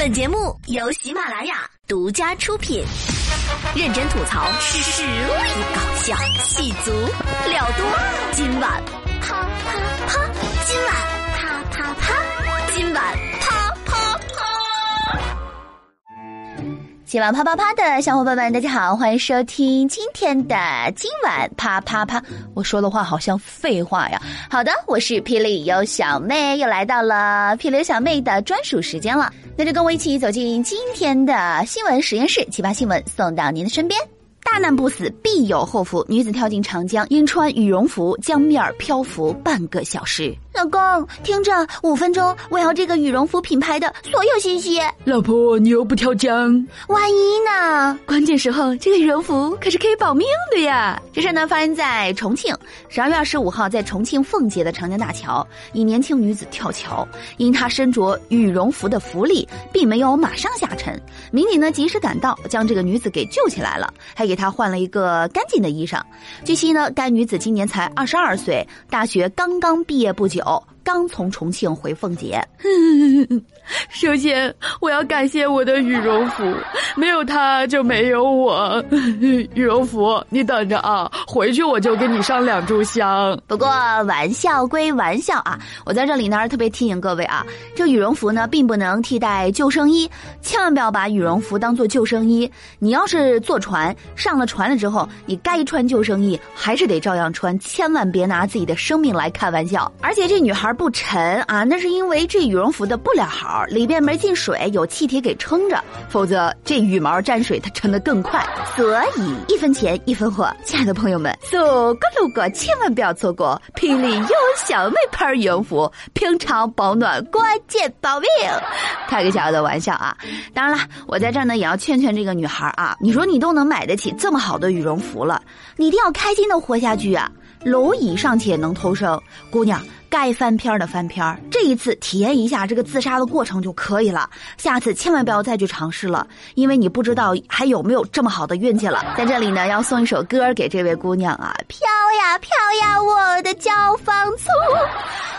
本节目由喜马拉雅独家出品，认真吐槽，实力搞笑，戏足了多。今晚啪啪啪，今晚今晚啪啪啪的小伙伴们，大家好，欢迎收听今天的今晚啪啪啪。我说的话好像废话呀。好的，我是霹雳有小妹，又来到了霹雳小妹的专属时间了。那就跟我一起走进今天的新闻实验室，奇葩新闻送到您的身边。大难不死，必有后福。女子跳进长江，因穿羽绒服，江面漂浮半个小时。老公，听着，五分钟，我要这个羽绒服品牌的所有信息。老婆，你又不跳江，万一呢？关键时候，这个羽绒服可是可以保命的呀！这事呢发生在重庆，十二月二十五号，在重庆奉节的长江大桥，一年轻女子跳桥，因她身着羽绒服的浮力，并没有马上下沉。民警呢及时赶到，将这个女子给救起来了，还给她换了一个干净的衣裳。据悉呢，该女子今年才二十二岁，大学刚刚毕业不久。 어, 刚从重庆回奉节。首先，我要感谢我的羽绒服，没有它就没有我。羽绒服，你等着啊，回去我就给你上两炷香。不过玩笑归玩笑啊，我在这里呢特别提醒各位啊，这羽绒服呢并不能替代救生衣，千万不要把羽绒服当做救生衣。你要是坐船上了船了之后，你该穿救生衣还是得照样穿，千万别拿自己的生命来开玩笑。而且这女孩不沉啊，那是因为这羽绒服的布料好。里边没进水，有气体给撑着，否则这羽毛沾水它沉得更快。所以一分钱一分货，亲爱的朋友们，走过路过千万不要错过霹雳有小妹牌羽绒服，平常保暖，关键保命。开个小小的玩笑啊！当然了，我在这儿呢也要劝劝这个女孩啊，你说你都能买得起这么好的羽绒服了，你一定要开心的活下去啊！蝼蚁尚且能偷生，姑娘。该翻篇的翻篇这一次体验一下这个自杀的过程就可以了。下次千万不要再去尝试了，因为你不知道还有没有这么好的运气了。在这里呢，要送一首歌给这位姑娘啊，飘呀飘呀，我的焦芳醋。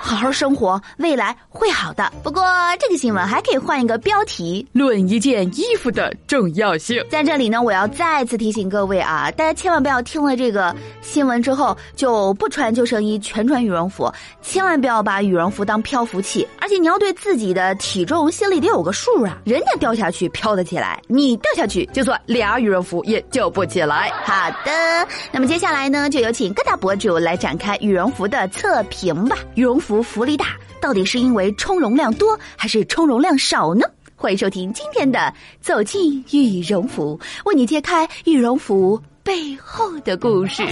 好好生活，未来会好的。不过这个新闻还可以换一个标题，论一件衣服的重要性。在这里呢，我要再次提醒各位啊，大家千万不要听了这个新闻之后就不穿救生衣，全穿羽绒服。千千万不要把羽绒服当漂浮器，而且你要对自己的体重心里得有个数啊！人家掉下去飘得起来，你掉下去就算俩羽绒服也救不起来。好的，那么接下来呢，就有请各大博主来展开羽绒服的测评吧。羽绒服浮力大，到底是因为充绒量多还是充绒量少呢？欢迎收听今天的《走进羽绒服》，为你揭开羽绒服背后的故事。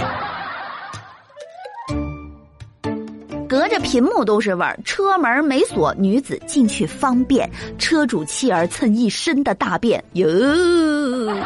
隔着屏幕都是味儿，车门没锁，女子进去方便，车主妻儿蹭一身的大便哟。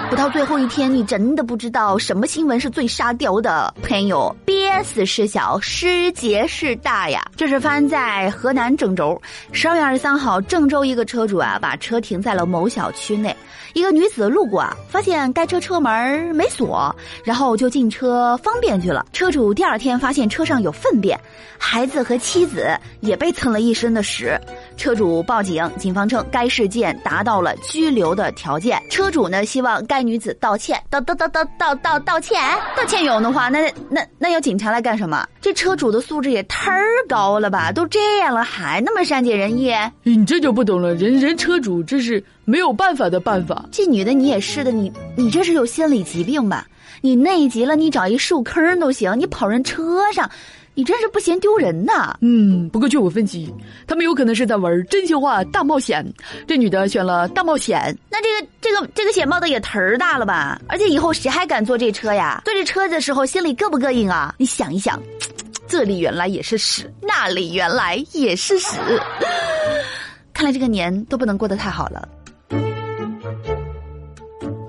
不到最后一天，你真的不知道什么新闻是最沙雕的，朋友，憋死是小，失节是大呀！这是发生在河南郑州，十二月二十三号，郑州一个车主啊，把车停在了某小区内。一个女子路过啊，发现该车车门没锁，然后就进车方便去了。车主第二天发现车上有粪便，孩子和妻子也被蹭了一身的屎。车主报警，警方称该事件达到了拘留的条件。车主呢希望该女子道歉，道道道道道道道歉。道歉有用的话，那那那要警察来干什么？这车主的素质也忒儿高了吧？都这样了还那么善解人意？你这就不懂了，人人车主这是没有办法的办法。这女的你也是的，你你这是有心理疾病吧？你内急了，你找一树坑都行，你跑人车上。你真是不嫌丢人呐！嗯，不过据我分析，他们有可能是在玩真心话大冒险。这女的选了大冒险，那这个这个这个险冒的也忒儿大了吧？而且以后谁还敢坐这车呀？坐这车的时候心里膈不膈应啊？你想一想，这里原来也是屎，那里原来也是屎。看来这个年都不能过得太好了。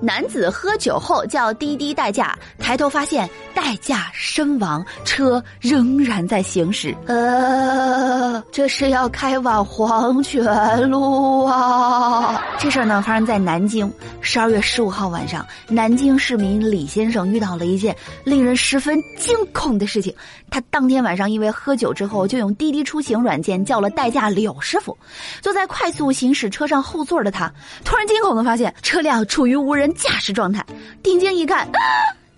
男子喝酒后叫滴滴代驾，抬头发现代驾身亡，车仍然在行驶。呃，这是要开往黄泉路啊！这事儿呢发生在南京，十二月十五号晚上，南京市民李先生遇到了一件令人十分惊恐的事情。他当天晚上因为喝酒之后，就用滴滴出行软件叫了代驾柳师傅。坐在快速行驶车上后座的他，突然惊恐的发现车辆处于无人驾驶状态，定睛一看，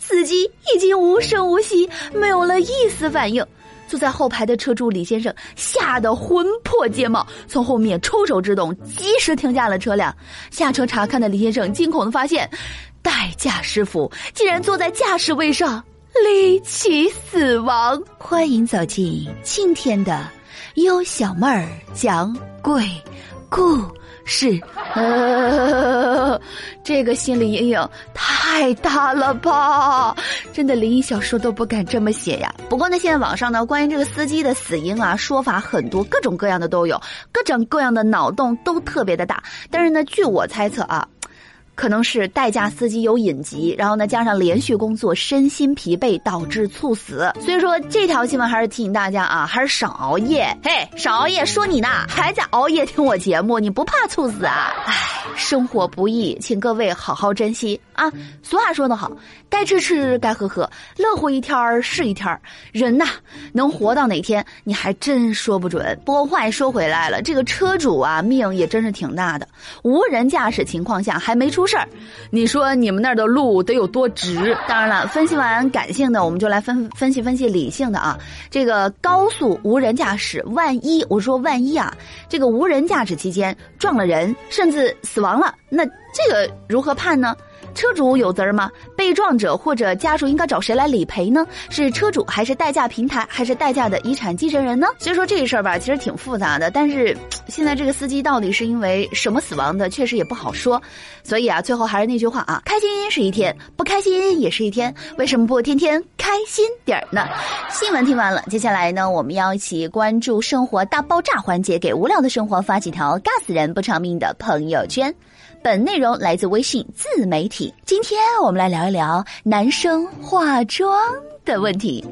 司机已经无声无息，没有了一丝反应。坐在后排的车主李先生吓得魂魄皆冒，从后面抽手制动，及时停下了车辆。下车查看的李先生惊恐的发现，代驾师傅竟然坐在驾驶位上离奇死亡。欢迎走进今天的优小妹儿讲鬼故。是，呃，这个心理阴影太大了吧！真的，灵异小说都不敢这么写呀。不过呢，现在网上呢，关于这个司机的死因啊，说法很多，各种各样的都有，各种各样的脑洞都特别的大。但是呢，据我猜测啊。可能是代驾司机有隐疾，然后呢，加上连续工作，身心疲惫导致猝死。所以说这条新闻还是提醒大家啊，还是少熬夜。嘿，少熬夜，说你呢，还在熬夜听我节目，你不怕猝死啊？唉，生活不易，请各位好好珍惜啊。俗话说得好，该吃吃，该喝喝，乐活一天儿是一天儿。人呐，能活到哪天，你还真说不准。不过话说回来了，这个车主啊，命也真是挺大的。无人驾驶情况下还没出。出事儿，你说你们那儿的路得有多直？当然了，分析完感性的，我们就来分分析分析理性的啊。这个高速无人驾驶，万一我说万一啊，这个无人驾驶期间撞了人，甚至死亡了，那这个如何判呢？车主有责任吗？被撞者或者家属应该找谁来理赔呢？是车主还是代驾平台，还是代驾的遗产继承人呢？所以说这事儿吧，其实挺复杂的。但是现在这个司机到底是因为什么死亡的，确实也不好说。所以啊，最后还是那句话啊，开心是一天，不开心也是一天。为什么不天天开心点儿呢？新闻听完了，接下来呢，我们要一起关注生活大爆炸环节，给无聊的生活发几条尬死人不偿命的朋友圈。本内容来自微信自媒体。今天我们来聊一聊男生化妆的问题。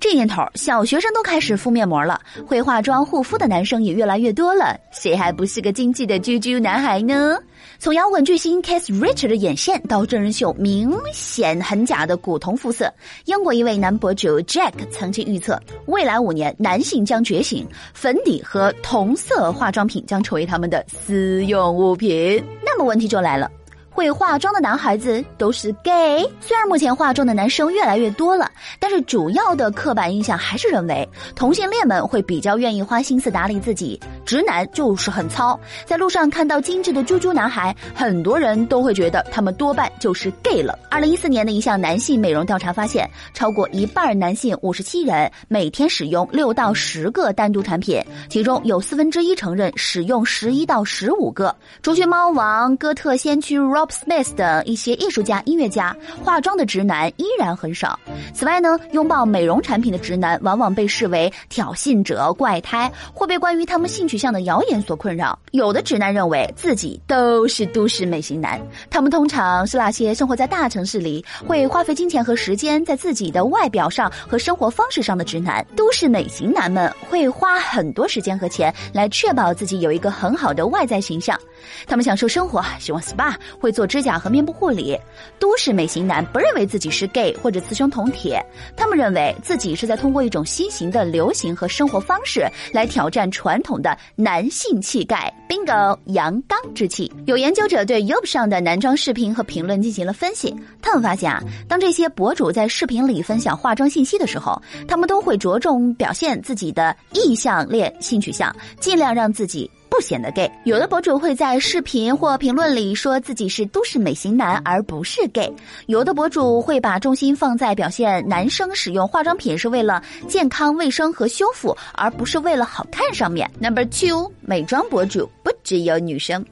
这年头，小学生都开始敷面膜了，会化妆护肤的男生也越来越多了。谁还不是个精致的啾啾男孩呢？从摇滚巨星 Keith Richards 的眼线到真人秀明显很假的古铜肤色，英国一位男博主 Jack 曾经预测，未来五年男性将觉醒，粉底和同色化妆品将成为他们的私用物品。那么问题就来了。会化妆的男孩子都是 gay。虽然目前化妆的男生越来越多了，但是主要的刻板印象还是认为同性恋们会比较愿意花心思打理自己，直男就是很糙。在路上看到精致的猪猪男孩，很多人都会觉得他们多半就是 gay 了。二零一四年的一项男性美容调查发现，超过一半男性五十七人每天使用六到十个单独产品，其中有四分之一承认使用十一到十五个。竹靴猫王、哥特先驱 r o Rob Smith 的一些艺术家、音乐家化妆的直男依然很少。此外呢，拥抱美容产品的直男往往被视为挑衅者、怪胎，会被关于他们性取向的谣言所困扰。有的直男认为自己都是都市美型男，他们通常是那些生活在大城市里，会花费金钱和时间在自己的外表上和生活方式上的直男。都市美型男们会花很多时间和钱来确保自己有一个很好的外在形象。他们享受生活，喜欢 SPA，会做指甲和面部护理。都市美型男不认为自己是 gay 或者雌雄同体，他们认为自己是在通过一种新型的流行和生活方式来挑战传统的男性气概。Bingo，阳刚之气。有研究者对 YouTube 上的男装视频和评论进行了分析，他们发现啊，当这些博主在视频里分享化妆信息的时候，他们都会着重表现自己的意向恋性取向，尽量让自己。不显得 gay，有的博主会在视频或评论里说自己是都市美型男，而不是 gay。有的博主会把重心放在表现男生使用化妆品是为了健康、卫生和修复，而不是为了好看上面。Number two，美妆博主不只有女生。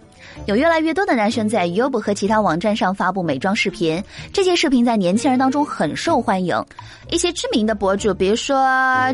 有越来越多的男生在 YOUB 和其他网站上发布美妆视频，这些视频在年轻人当中很受欢迎。一些知名的博主，比如说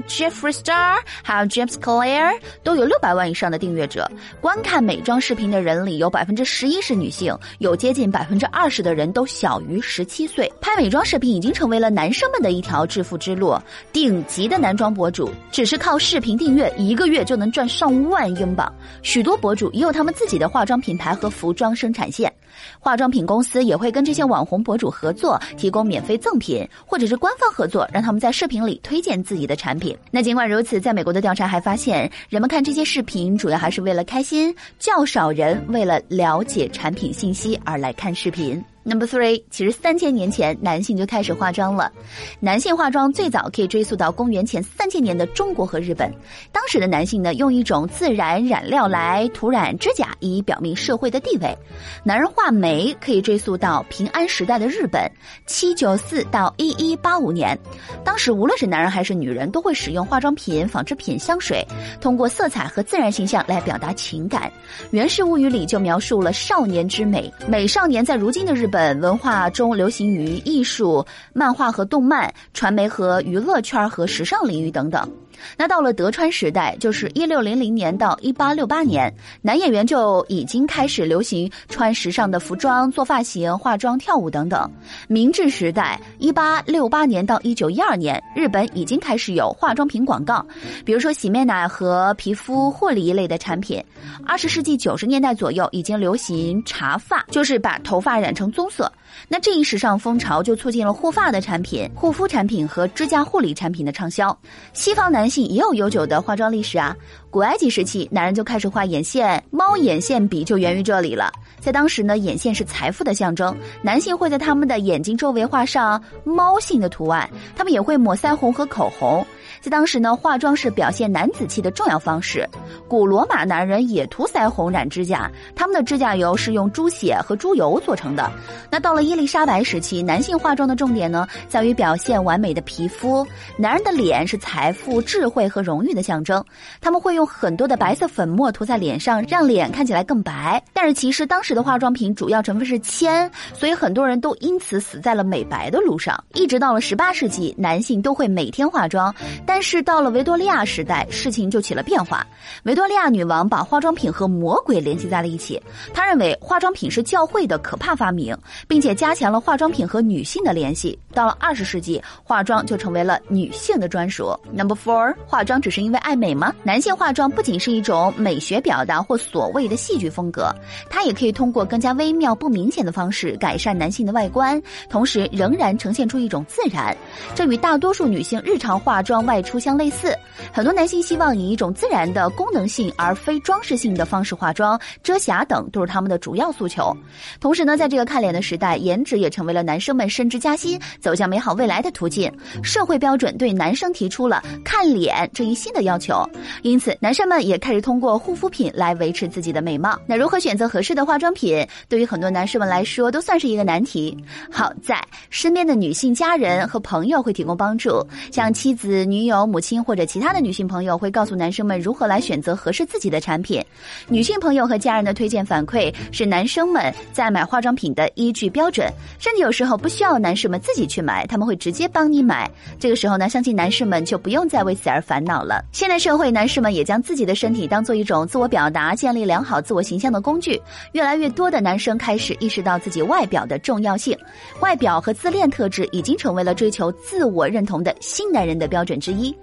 Jeffree Star，还有 James Clear，都有六百万以上的订阅者。观看美妆视频的人里，有百分之十一是女性，有接近百分之二十的人都小于十七岁。拍美妆视频已经成为了男生们的一条致富之路。顶级的男装博主只是靠视频订阅，一个月就能赚上万英镑。许多博主也有他们自己的化妆品。牌还和服装生产线。化妆品公司也会跟这些网红博主合作，提供免费赠品，或者是官方合作，让他们在视频里推荐自己的产品。那尽管如此，在美国的调查还发现，人们看这些视频主要还是为了开心，较少人为了了解产品信息而来看视频。Number three，其实三千年前男性就开始化妆了。男性化妆最早可以追溯到公元前三千年的中国和日本。当时的男性呢，用一种自然染料来涂染指甲，以表明社会的地位。男人画眉可以追溯到平安时代的日本，七九四到一一八五年。当时无论是男人还是女人，都会使用化妆品、纺织品、香水，通过色彩和自然形象来表达情感。《源氏物语》里就描述了少年之美，美少年在如今的日本。本文化中流行于艺术、漫画和动漫、传媒和娱乐圈和时尚领域等等。那到了德川时代，就是一六零零年到一八六八年，男演员就已经开始流行穿时尚的服装、做发型、化妆、跳舞等等。明治时代，一八六八年到一九一二年，日本已经开始有化妆品广告，比如说洗面奶和皮肤护理一类的产品。二十世纪九十年代左右，已经流行茶发，就是把头发染成棕色。那这一时尚风潮就促进了护发的产品、护肤产品和指甲护理产品的畅销。西方男男性也有悠久的化妆历史啊，古埃及时期，男人就开始画眼线，猫眼线笔就源于这里了。在当时呢，眼线是财富的象征，男性会在他们的眼睛周围画上猫性的图案，他们也会抹腮红和口红。在当时呢，化妆是表现男子气的重要方式。古罗马男人也涂腮红、染指甲，他们的指甲油是用猪血和猪油做成的。那到了伊丽莎白时期，男性化妆的重点呢，在于表现完美的皮肤。男人的脸是财富、智慧和荣誉的象征，他们会用很多的白色粉末涂在脸上，让脸看起来更白。但是其实当时的化妆品主要成分是铅，所以很多人都因此死在了美白的路上。一直到了十八世纪，男性都会每天化妆，但但是到了维多利亚时代，事情就起了变化。维多利亚女王把化妆品和魔鬼联系在了一起，她认为化妆品是教会的可怕发明，并且加强了化妆品和女性的联系。到了二十世纪，化妆就成为了女性的专属。Number four，化妆只是因为爱美吗？男性化妆不仅是一种美学表达或所谓的戏剧风格，它也可以通过更加微妙不明显的方式改善男性的外观，同时仍然呈现出一种自然。这与大多数女性日常化妆外出相类似，很多男性希望以一种自然的功能性而非装饰性的方式化妆、遮瑕等都是他们的主要诉求。同时呢，在这个看脸的时代，颜值也成为了男生们升职加薪、走向美好未来的途径。社会标准对男生提出了看脸这一新的要求，因此男生们也开始通过护肤品来维持自己的美貌。那如何选择合适的化妆品，对于很多男士们来说都算是一个难题。好在身边的女性家人和朋友会提供帮助，像妻子、女友。母亲或者其他的女性朋友会告诉男生们如何来选择合适自己的产品。女性朋友和家人的推荐反馈是男生们在买化妆品的依据标准，甚至有时候不需要男士们自己去买，他们会直接帮你买。这个时候呢，相信男士们就不用再为此而烦恼了。现代社会，男士们也将自己的身体当做一种自我表达、建立良好自我形象的工具。越来越多的男生开始意识到自己外表的重要性，外表和自恋特质已经成为了追求自我认同的新男人的标准之一。一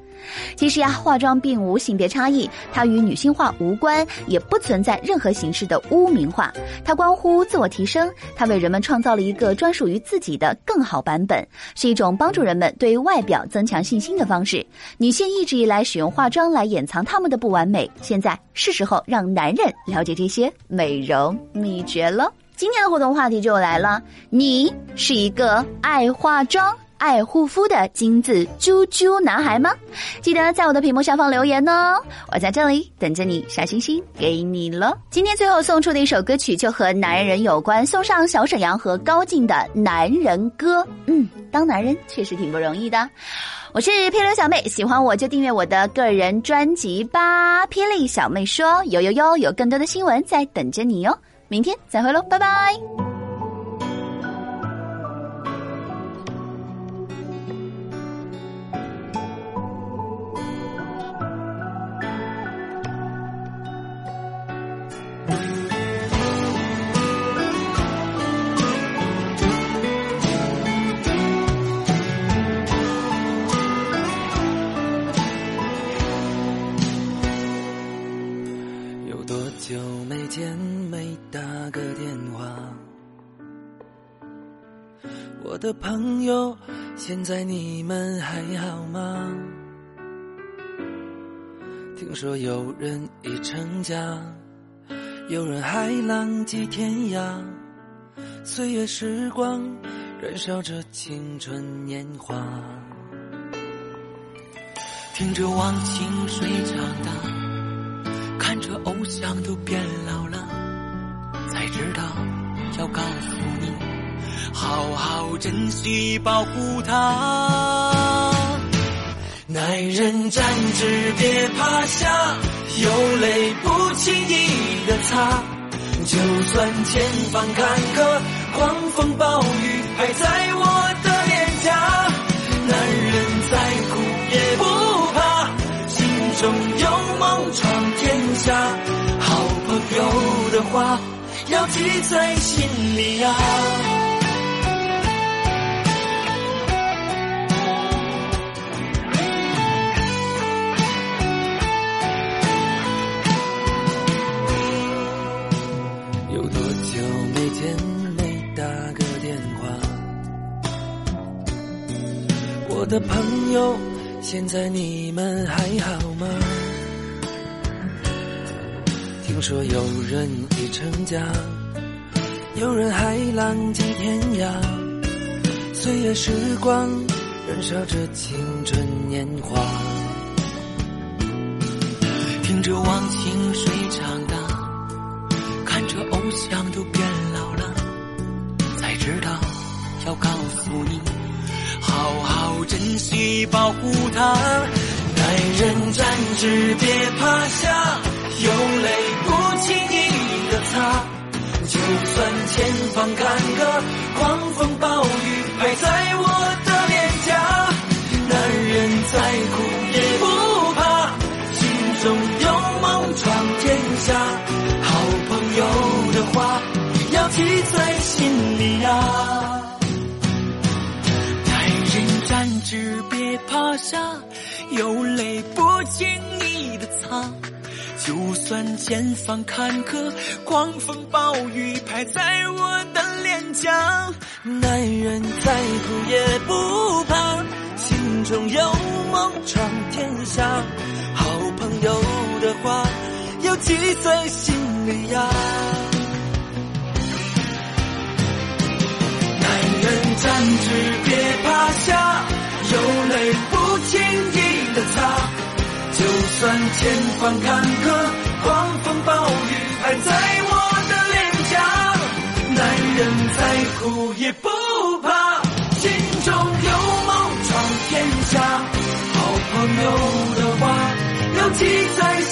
其实呀，化妆并无性别差异，它与女性化无关，也不存在任何形式的污名化。它关乎自我提升，它为人们创造了一个专属于自己的更好版本，是一种帮助人们对外表增强信心的方式。女性一直以来使用化妆来掩藏她们的不完美，现在是时候让男人了解这些美容秘诀了。今天的互动话题就来了，你是一个爱化妆？爱护肤的金子猪猪男孩吗？记得在我的屏幕下方留言哦，我在这里等着你，小星星给你了。今天最后送出的一首歌曲就和男人有关，送上小沈阳和高进的《男人歌》。嗯，当男人确实挺不容易的。我是霹雳小妹，喜欢我就订阅我的个人专辑吧。霹雳小妹说：有有有，有更多的新闻在等着你哦。明天再会喽，拜拜。有多久没见没打电话。我的朋友，现在你们还好吗？听说有人已成家，有人还浪迹天涯。岁月时光，燃烧着青春年华。听着忘情水长大，看着偶像都变老了，才知道要告诉你，好好珍惜保护它。男人站直，别趴下，有泪不轻易的擦。就算前方坎坷，狂风暴雨还在我的脸颊。男人再苦也不怕，心中有梦闯天下。好朋友的话，要记在心里呀。的朋友，现在你们还好吗？听说有人已成家，有人还浪迹天涯。岁月时光，燃烧着青春年华。听着忘情水长大。看着偶像都变老了，才知道要告诉你，好好珍惜保护她。男人站直，别趴下，有泪不轻易的擦。就算前方坎坷，下，有泪不轻易的擦。就算前方坎坷，狂风暴雨拍在我的脸颊。男人再苦也不怕，心中有梦闯天下。好朋友的话要记在心里呀。男人站直，别趴下，有泪。算前方坎坷，狂风暴雨拍在我的脸颊，男人再苦也不怕，心中有梦闯天下。好朋友的话要记在心